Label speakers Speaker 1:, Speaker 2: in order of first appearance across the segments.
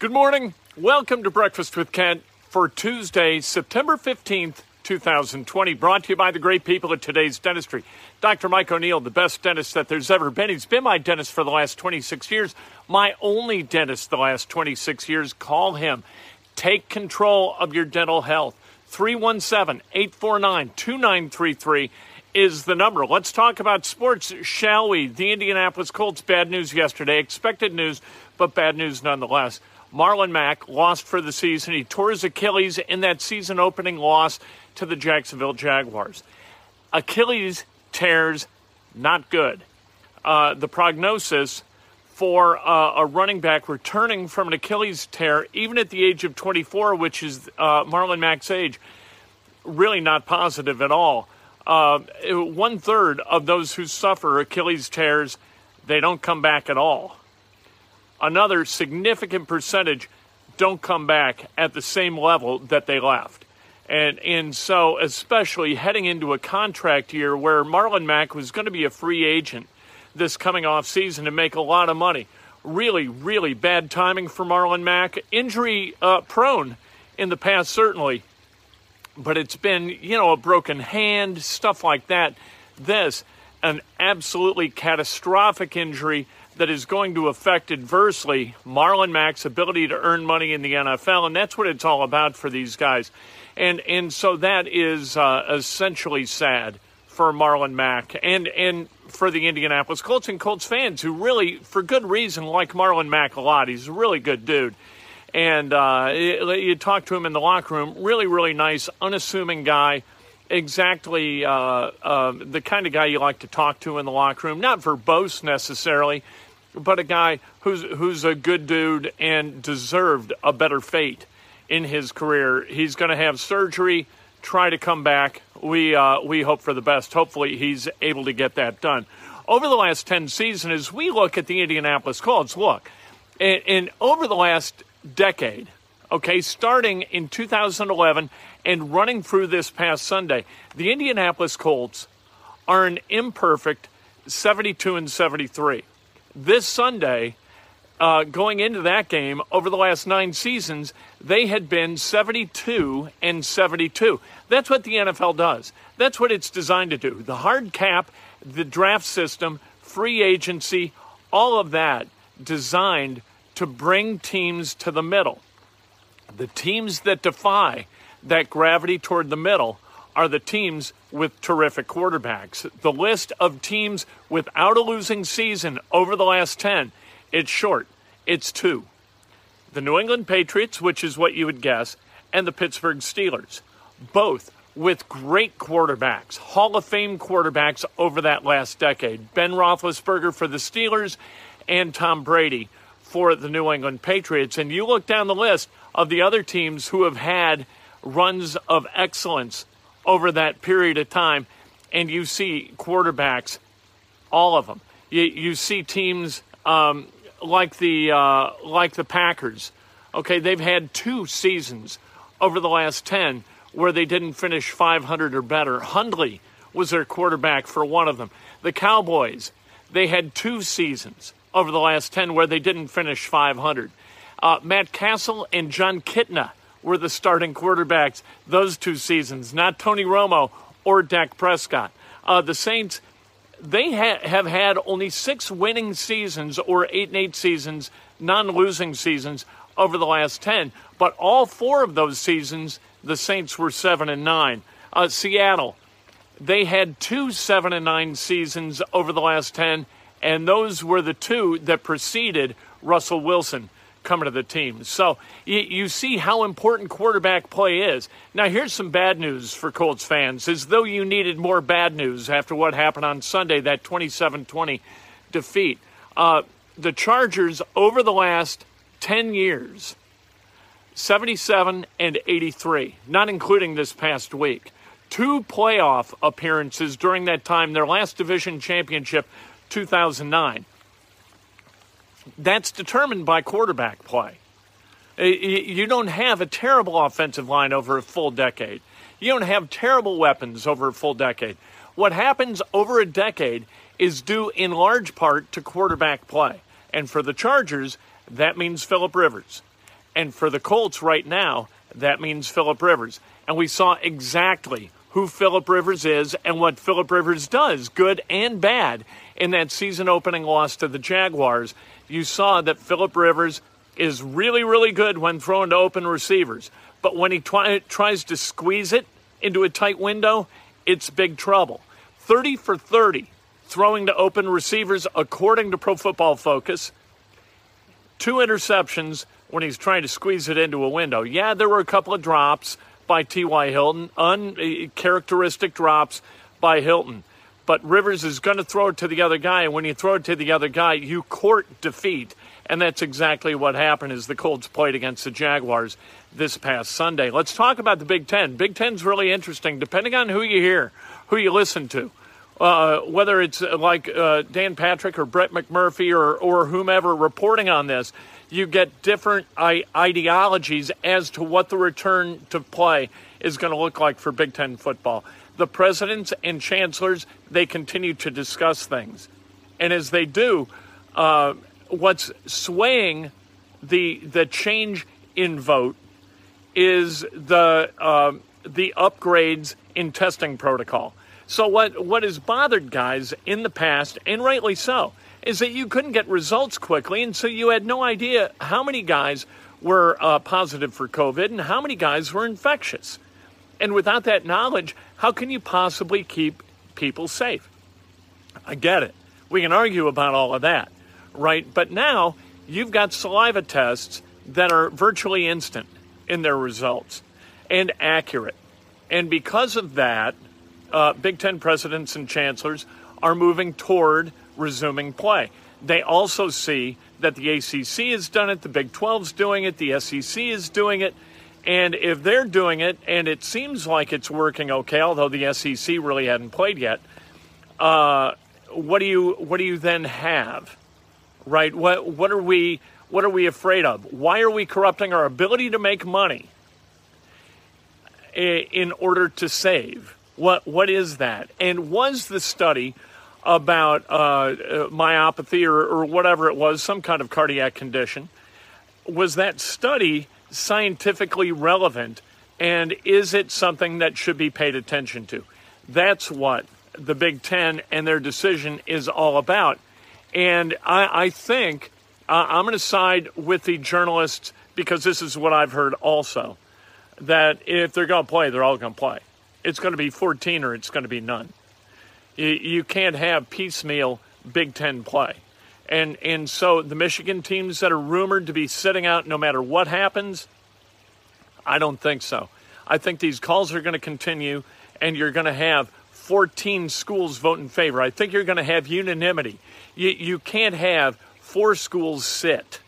Speaker 1: Good morning. Welcome to Breakfast with Kent for Tuesday, September 15th, 2020. Brought to you by the great people at today's dentistry. Dr. Mike O'Neill, the best dentist that there's ever been. He's been my dentist for the last 26 years, my only dentist the last 26 years. Call him. Take control of your dental health. 317 849 2933 is the number. Let's talk about sports, shall we? The Indianapolis Colts, bad news yesterday, expected news, but bad news nonetheless. Marlon Mack lost for the season. He tore his Achilles in that season opening loss to the Jacksonville Jaguars. Achilles tears, not good. Uh, the prognosis for uh, a running back returning from an Achilles tear, even at the age of 24, which is uh, Marlon Mack's age, really not positive at all. Uh, one third of those who suffer Achilles tears, they don't come back at all another significant percentage don't come back at the same level that they left. And and so especially heading into a contract year where Marlon Mack was going to be a free agent this coming off season to make a lot of money. Really, really bad timing for Marlon Mack. Injury uh, prone in the past, certainly, but it's been you know a broken hand, stuff like that. This an absolutely catastrophic injury that is going to affect adversely Marlon Mack's ability to earn money in the NFL, and that's what it's all about for these guys. And and so that is uh, essentially sad for Marlon Mack and and for the Indianapolis Colts and Colts fans who really, for good reason, like Marlon Mack a lot. He's a really good dude. And uh, you talk to him in the locker room, really, really nice, unassuming guy exactly uh, uh, the kind of guy you like to talk to in the locker room. Not verbose necessarily, but a guy who's who's a good dude and deserved a better fate in his career. He's going to have surgery, try to come back. We uh, we hope for the best. Hopefully, he's able to get that done. Over the last ten seasons, as we look at the Indianapolis Colts, look, and, and over the last decade, okay, starting in 2011 and running through this past Sunday, the Indianapolis Colts are an imperfect 72 and 73 this Sunday, uh, going into that game, over the last nine seasons, they had been 72 and 72. That's what the NFL does. That's what it's designed to do. The hard cap, the draft system, free agency, all of that designed to bring teams to the middle. The teams that defy that gravity toward the middle are the teams with terrific quarterbacks. The list of teams without a losing season over the last 10, it's short. It's two. The New England Patriots, which is what you would guess, and the Pittsburgh Steelers, both with great quarterbacks, Hall of Fame quarterbacks over that last decade. Ben Roethlisberger for the Steelers and Tom Brady for the New England Patriots. And you look down the list of the other teams who have had runs of excellence over that period of time, and you see quarterbacks, all of them. You, you see teams um, like the uh, like the Packers. Okay, they've had two seasons over the last ten where they didn't finish 500 or better. Hundley was their quarterback for one of them. The Cowboys, they had two seasons over the last 10 where they didn't finish 500. Uh, Matt Cassel and Jon Kitna were the starting quarterbacks those two seasons, not Tony Romo or Dak Prescott. Uh, the Saints, they ha- have had only six winning seasons or eight and eight seasons, non losing seasons over the last 10. But all four of those seasons, the Saints were 7 and 9. Uh, Seattle, they had two 7 and 9 seasons over the last 10, and those were the two that preceded Russell Wilson coming to the team. So you, you, see how important quarterback play is. Now, here's some bad news for Colts fans, as though you needed more bad news after what happened on Sunday, that 27 20 defeat. Uh, the Chargers, over the last 10 years, 77 and 83, not including this past week. Two playoff appearances during that time, their last division championship, 2009 that's determined by quarterback play. You don't have a terrible offensive line over a full decade. You don't have terrible weapons over a full decade. What happens over a decade is due in large part to quarterback play. And for the Chargers, that means Philip Rivers. And for the Colts right now, that means Philip Rivers. And we saw exactly who Philip Rivers is and what Philip Rivers does, good and bad, in that season opening loss to the Jaguars you saw that Philip Rivers is really, really good when thrown to open receivers. But when he try, tries to squeeze it into a tight window, it's big trouble. 30 for 30 throwing to open receivers, according to Pro Football Focus. Two interceptions when he's trying to squeeze it into a window. Yeah, there were a couple of drops by T.Y. Hilton, uncharacteristic eh, drops by Hilton but Rivers is going to throw it to the other guy, and when you throw it to the other guy, you court defeat. And that's exactly what happened as the Colts played against the Jaguars this past Sunday. Let's talk about the Big Ten. Big Ten's really interesting, depending on who you hear, who you listen to. Uh, whether it's uh, like uh, Dan Patrick or Brett McMurphy or, or whomever reporting on this, you get different ideologies as to what the return to play is going to look like for Big Ten football the presidents and chancellors, they continue to discuss things. And as they do, uh, what's swaying the, the change in vote is the, uh, the upgrades in testing protocol. So, what, what has bothered guys in the past, and rightly so, is that you couldn't get results quickly, and so you had no idea how many guys were uh, positive for COVID and how many guys were infectious. And without that knowledge, how can you possibly keep people safe? I get it. We can argue about all of that, right? But now you've got saliva tests that are virtually instant in their results and accurate. And because of that, uh, Big Ten presidents and chancellors are moving toward resuming play. They also see that the ACC has done it, the Big 12's doing it, the SEC is doing it. And if they're doing it, and it seems like it's working okay, although the SEC really hadn't played yet, uh, what do you what do you then have, right? What what are we what are we afraid of? Why are we corrupting our ability to make money in order to save? What what is that? And was the study about uh, myopathy or, or whatever it was, some kind of cardiac condition? Was that study? Scientifically relevant and is it something that should be paid attention to? That's what the Big Ten and their decision is all about. And I, I think uh, I'm going to side with the journalists because this is what I've heard also that if they're going to play, they're all going to play. It's going to be 14 or it's going to be none. You, you can't have piecemeal Big Ten play. And and so the Michigan teams that are rumored to be sitting out no matter what happens, I don't think so. I think these calls are going to continue and you're going to have 14 schools vote in favor. I think you're going to have unanimity. You, you can't have four schools sit,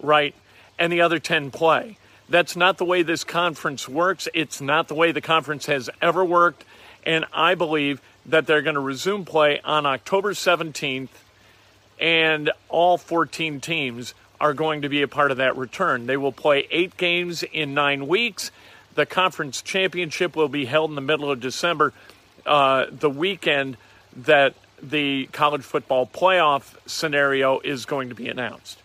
Speaker 1: right, and the other 10 play. That's not the way this conference works. It's not the way the conference has ever worked. And I believe that they're going to resume play on October 17th and all 14 teams are going to be a part of that return. They will play eight games in nine weeks. The conference championship will be held in the middle of December, uh, the weekend that the college football playoff scenario is going to be announced.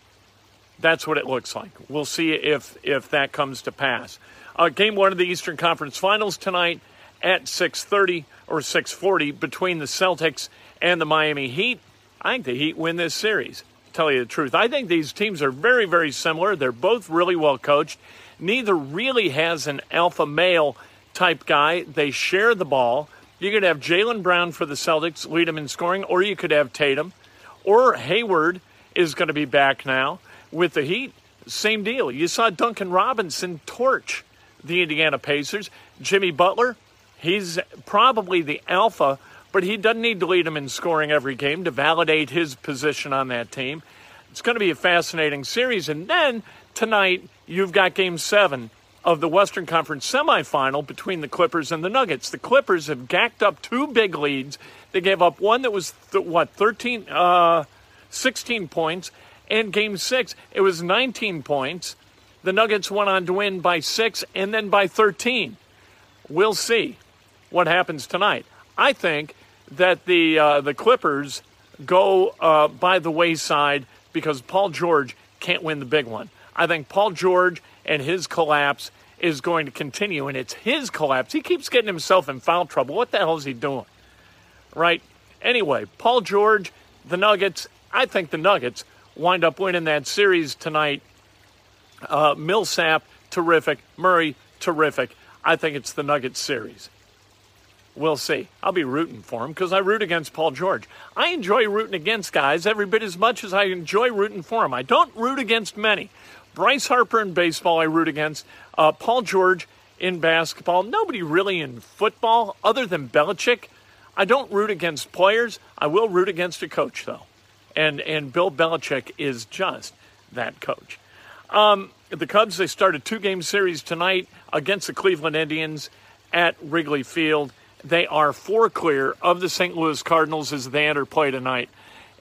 Speaker 1: That's what it looks like. We'll see if if that comes to pass. Uh, game one of the Eastern Conference Finals tonight at 6:30 or 6:40 between the Celtics and the Miami Heat. I think the Heat win this series. Tell you the truth, I think these teams are very very similar. They're both really well coached. Neither really has an alpha male type guy. They share the ball. You could have Jaylen Brown for the Celtics lead them in scoring, or you could have Tatum, or Hayward is going to be back now with the Heat. Same deal. You saw Duncan Robinson torch the Indiana Pacers. Jimmy Butler, he's probably the alpha, but he doesn't need to lead them in scoring every game to validate his position on that team. It's going to be a fascinating series. And then tonight, you've got game seven of the Western Conference semifinal between the Clippers and the Nuggets. The Clippers have gacked up two big leads. They gave up one that was, th- what, 13, uh, 16 points. And game six, it was 19 points. The Nuggets went on to win by six and then by 13. We'll see what happens tonight. I think that the uh, the Clippers go uh, by the wayside because Paul George can't win the big one. I think Paul George and his collapse is going to continue, and it's his collapse. He keeps getting himself in foul trouble. What the hell is he doing? Right? Anyway, Paul George, the Nuggets, I think the Nuggets wind up winning that series tonight uh, Millsap, terrific. Murray, terrific. I think it's the Nuggets series. We'll see. I'll be rooting for him because I root against Paul George. I enjoy rooting against guys every bit as much as I enjoy rooting for him. I don't root against many. Bryce Harper in baseball, I root against. Uh, Paul George in basketball. Nobody really in football other than Belichick. I don't root against players. I will root against a coach, though. And, and Bill Belichick is just that coach. Um, the Cubs, they start a two game series tonight against the Cleveland Indians at Wrigley Field. They are four clear of the St. Louis Cardinals as they enter play tonight.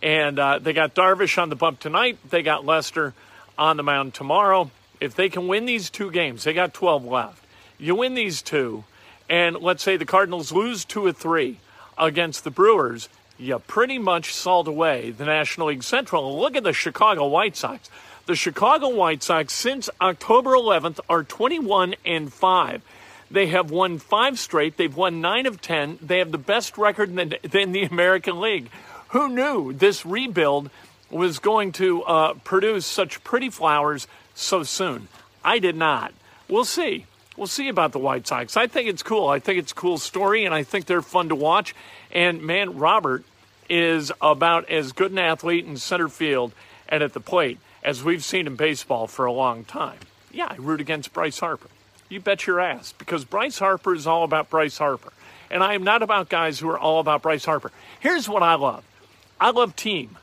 Speaker 1: And uh, they got Darvish on the bump tonight. They got Lester on the mound tomorrow. If they can win these two games, they got 12 left. You win these two, and let's say the Cardinals lose two or three against the Brewers, you pretty much salt away the National League Central. Look at the Chicago White Sox. The Chicago White Sox, since October 11th, are 21 and 5. They have won five straight. They've won nine of 10. They have the best record in the, in the American League. Who knew this rebuild was going to uh, produce such pretty flowers so soon? I did not. We'll see. We'll see about the White Sox. I think it's cool. I think it's a cool story, and I think they're fun to watch. And man, Robert is about as good an athlete in center field and at the plate as we've seen in baseball for a long time. Yeah, I root against Bryce Harper. You bet your ass, because Bryce Harper is all about Bryce Harper. And I am not about guys who are all about Bryce Harper. Here's what I love I love team.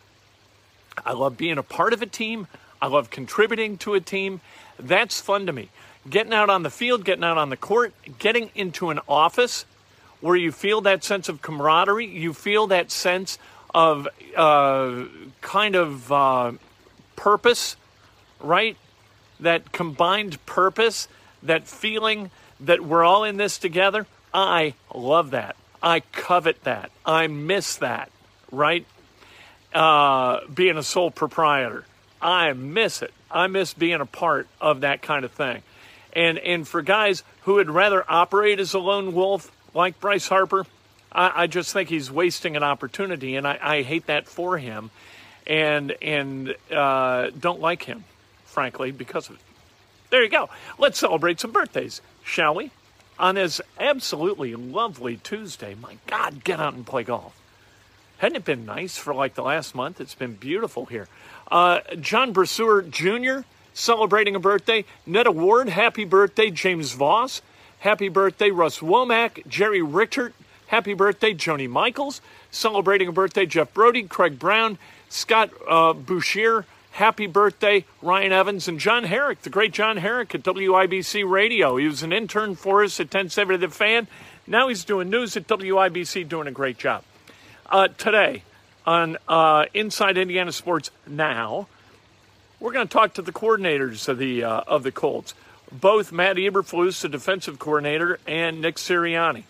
Speaker 1: I love being a part of a team. I love contributing to a team. That's fun to me. Getting out on the field, getting out on the court, getting into an office where you feel that sense of camaraderie, you feel that sense of uh, kind of uh, purpose, right? That combined purpose, that feeling that we're all in this together. I love that. I covet that. I miss that, right? Uh, being a sole proprietor. I miss it. I miss being a part of that kind of thing. And and for guys who would rather operate as a lone wolf like Bryce Harper, I, I just think he's wasting an opportunity, and I, I hate that for him and and uh, don't like him, frankly, because of it. There you go. Let's celebrate some birthdays, shall we? On this absolutely lovely Tuesday. My God, get out and play golf. Hadn't it been nice for like the last month? It's been beautiful here. Uh, John Brasseur Jr. celebrating a birthday. Netta Ward, happy birthday. James Voss, happy birthday. Russ Womack, Jerry Richard, happy birthday. Joni Michaels, celebrating a birthday. Jeff Brody, Craig Brown, Scott uh, Bouchier, happy birthday, Ryan Evans, and John Herrick, the great John Herrick at WIBC Radio. He was an intern for us at 1070 The Fan. Now he's doing news at WIBC, doing a great job. Uh, today, on uh, Inside Indiana Sports now. We're going to talk to the coordinators of the uh, of the Colts, both Matt Eberflus, the defensive coordinator, and Nick Sirianni.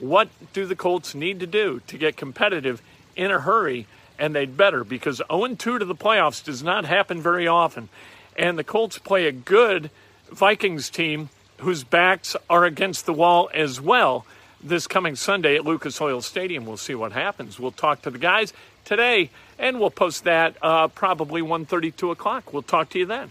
Speaker 1: What do the Colts need to do to get competitive in a hurry? And they'd better because 0 2 to the playoffs does not happen very often. And the Colts play a good Vikings team whose backs are against the wall as well this coming Sunday at Lucas Oil Stadium. We'll see what happens. We'll talk to the guys today, and we'll post that uh, probably 1.32 o'clock. We'll talk to you then.